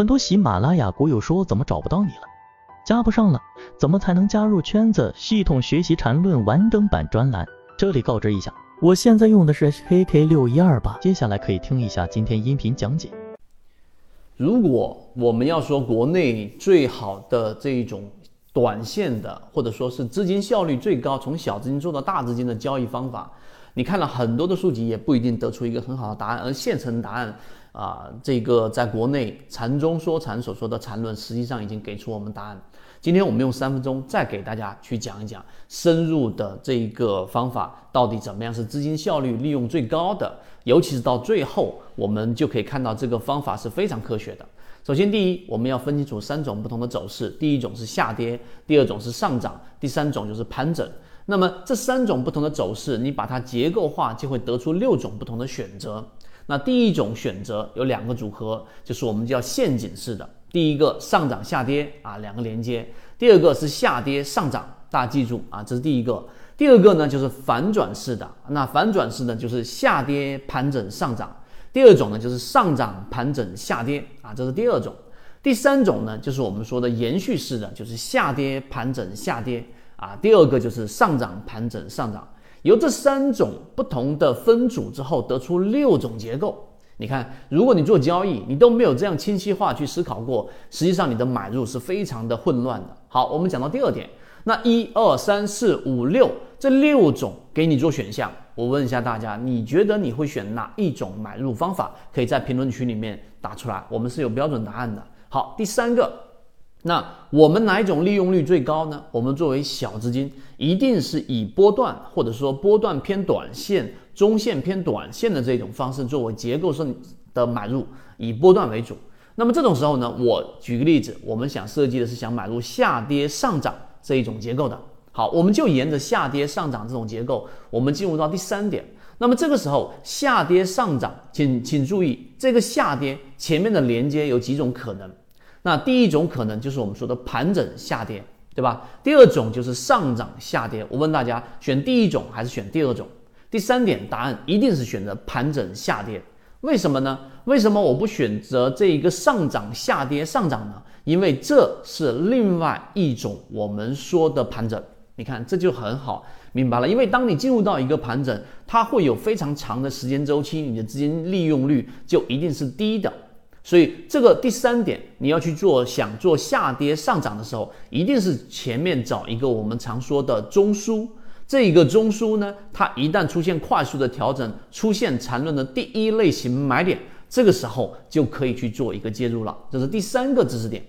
很多喜马拉雅股友说怎么找不到你了？加不上了，怎么才能加入圈子？系统学习缠论完整版专栏，这里告知一下，我现在用的是 HKK 六一二八，接下来可以听一下今天音频讲解。如果我们要说国内最好的这一种短线的，或者说是资金效率最高，从小资金做到大资金的交易方法，你看了很多的书籍，也不一定得出一个很好的答案，而现成答案。啊，这个在国内禅中说禅所说的禅论，实际上已经给出我们答案。今天我们用三分钟再给大家去讲一讲深入的这一个方法到底怎么样是资金效率利用最高的，尤其是到最后，我们就可以看到这个方法是非常科学的。首先，第一，我们要分清楚三种不同的走势：第一种是下跌，第二种是上涨，第三种就是盘整。那么这三种不同的走势，你把它结构化，就会得出六种不同的选择。那第一种选择有两个组合，就是我们叫陷阱式的。第一个上涨下跌啊，两个连接；第二个是下跌上涨，大家记住啊，这是第一个。第二个呢就是反转式的，那反转式呢就是下跌盘整上涨。第二种呢就是上涨盘整下跌啊，这是第二种。第三种呢就是我们说的延续式的，就是下跌盘整下跌啊。第二个就是上涨盘整上涨。由这三种不同的分组之后，得出六种结构。你看，如果你做交易，你都没有这样清晰化去思考过，实际上你的买入是非常的混乱的。好，我们讲到第二点，那一二三四五六这六种给你做选项，我问一下大家，你觉得你会选哪一种买入方法？可以在评论区里面打出来，我们是有标准答案的。好，第三个。那我们哪一种利用率最高呢？我们作为小资金，一定是以波段或者说波段偏短线、中线偏短线的这种方式作为结构性的买入，以波段为主。那么这种时候呢，我举个例子，我们想设计的是想买入下跌上涨这一种结构的。好，我们就沿着下跌上涨这种结构，我们进入到第三点。那么这个时候下跌上涨，请请注意这个下跌前面的连接有几种可能。那第一种可能就是我们说的盘整下跌，对吧？第二种就是上涨下跌。我问大家，选第一种还是选第二种？第三点答案一定是选择盘整下跌。为什么呢？为什么我不选择这一个上涨下跌上涨呢？因为这是另外一种我们说的盘整。你看这就很好明白了。因为当你进入到一个盘整，它会有非常长的时间周期，你的资金利用率就一定是低的。所以这个第三点，你要去做，想做下跌上涨的时候，一定是前面找一个我们常说的中枢。这一个中枢呢，它一旦出现快速的调整，出现缠论的第一类型买点，这个时候就可以去做一个介入了。这是第三个知识点。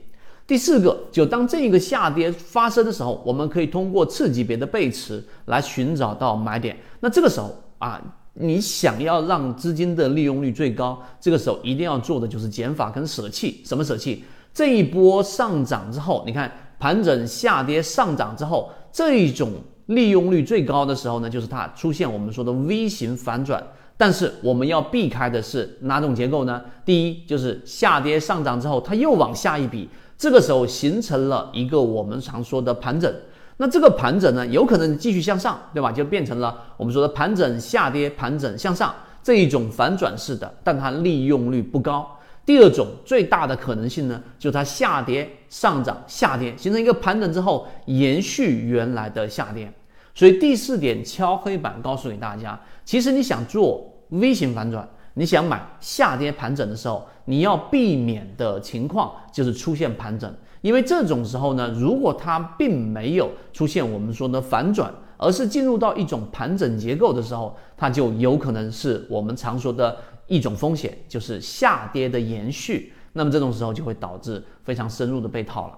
第四个，就当这一个下跌发生的时候，我们可以通过次级别的背驰来寻找到买点。那这个时候啊。你想要让资金的利用率最高，这个时候一定要做的就是减法跟舍弃。什么舍弃？这一波上涨之后，你看盘整下跌上涨之后，这一种利用率最高的时候呢，就是它出现我们说的 V 型反转。但是我们要避开的是哪种结构呢？第一就是下跌上涨之后，它又往下一笔，这个时候形成了一个我们常说的盘整。那这个盘整呢，有可能继续向上，对吧？就变成了我们说的盘整下跌，盘整向上这一种反转式的，但它利用率不高。第二种最大的可能性呢，就是它下跌上涨下跌，形成一个盘整之后延续原来的下跌。所以第四点敲黑板告诉给大家，其实你想做 V 型反转，你想买下跌盘整的时候，你要避免的情况就是出现盘整。因为这种时候呢，如果它并没有出现我们说的反转，而是进入到一种盘整结构的时候，它就有可能是我们常说的一种风险，就是下跌的延续。那么这种时候就会导致非常深入的被套了。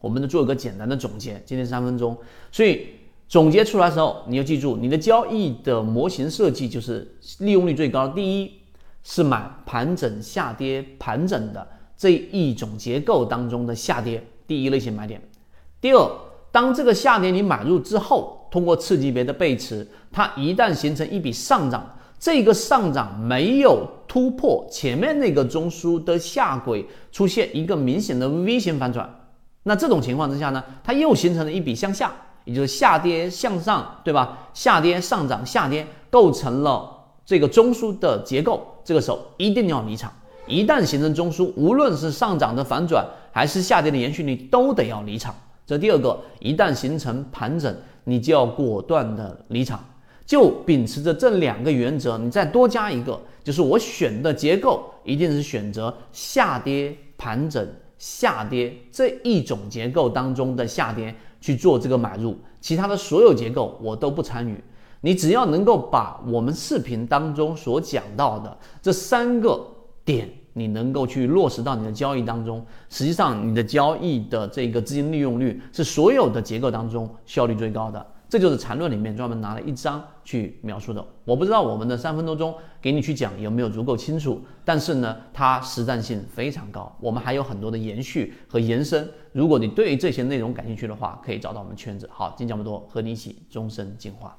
我们呢做一个简单的总结，今天三分钟，所以总结出来时候，你要记住，你的交易的模型设计就是利用率最高。第一是买盘整下跌盘整的。这一种结构当中的下跌，第一类型买点。第二，当这个下跌你买入之后，通过次级别的背驰，它一旦形成一笔上涨，这个上涨没有突破前面那个中枢的下轨，出现一个明显的 V 型反转，那这种情况之下呢，它又形成了一笔向下，也就是下跌向上，对吧？下跌上涨下跌，构成了这个中枢的结构，这个时候一定要离场。一旦形成中枢，无论是上涨的反转还是下跌的延续，你都得要离场。这第二个，一旦形成盘整，你就要果断的离场。就秉持着这两个原则，你再多加一个，就是我选的结构一定是选择下跌盘整下跌这一种结构当中的下跌去做这个买入，其他的所有结构我都不参与。你只要能够把我们视频当中所讲到的这三个点，你能够去落实到你的交易当中，实际上你的交易的这个资金利用率是所有的结构当中效率最高的。这就是缠论里面专门拿了一章去描述的。我不知道我们的三分多钟给你去讲有没有足够清楚，但是呢，它实战性非常高。我们还有很多的延续和延伸。如果你对于这些内容感兴趣的话，可以找到我们圈子。好，今天讲这么多，和你一起终身进化。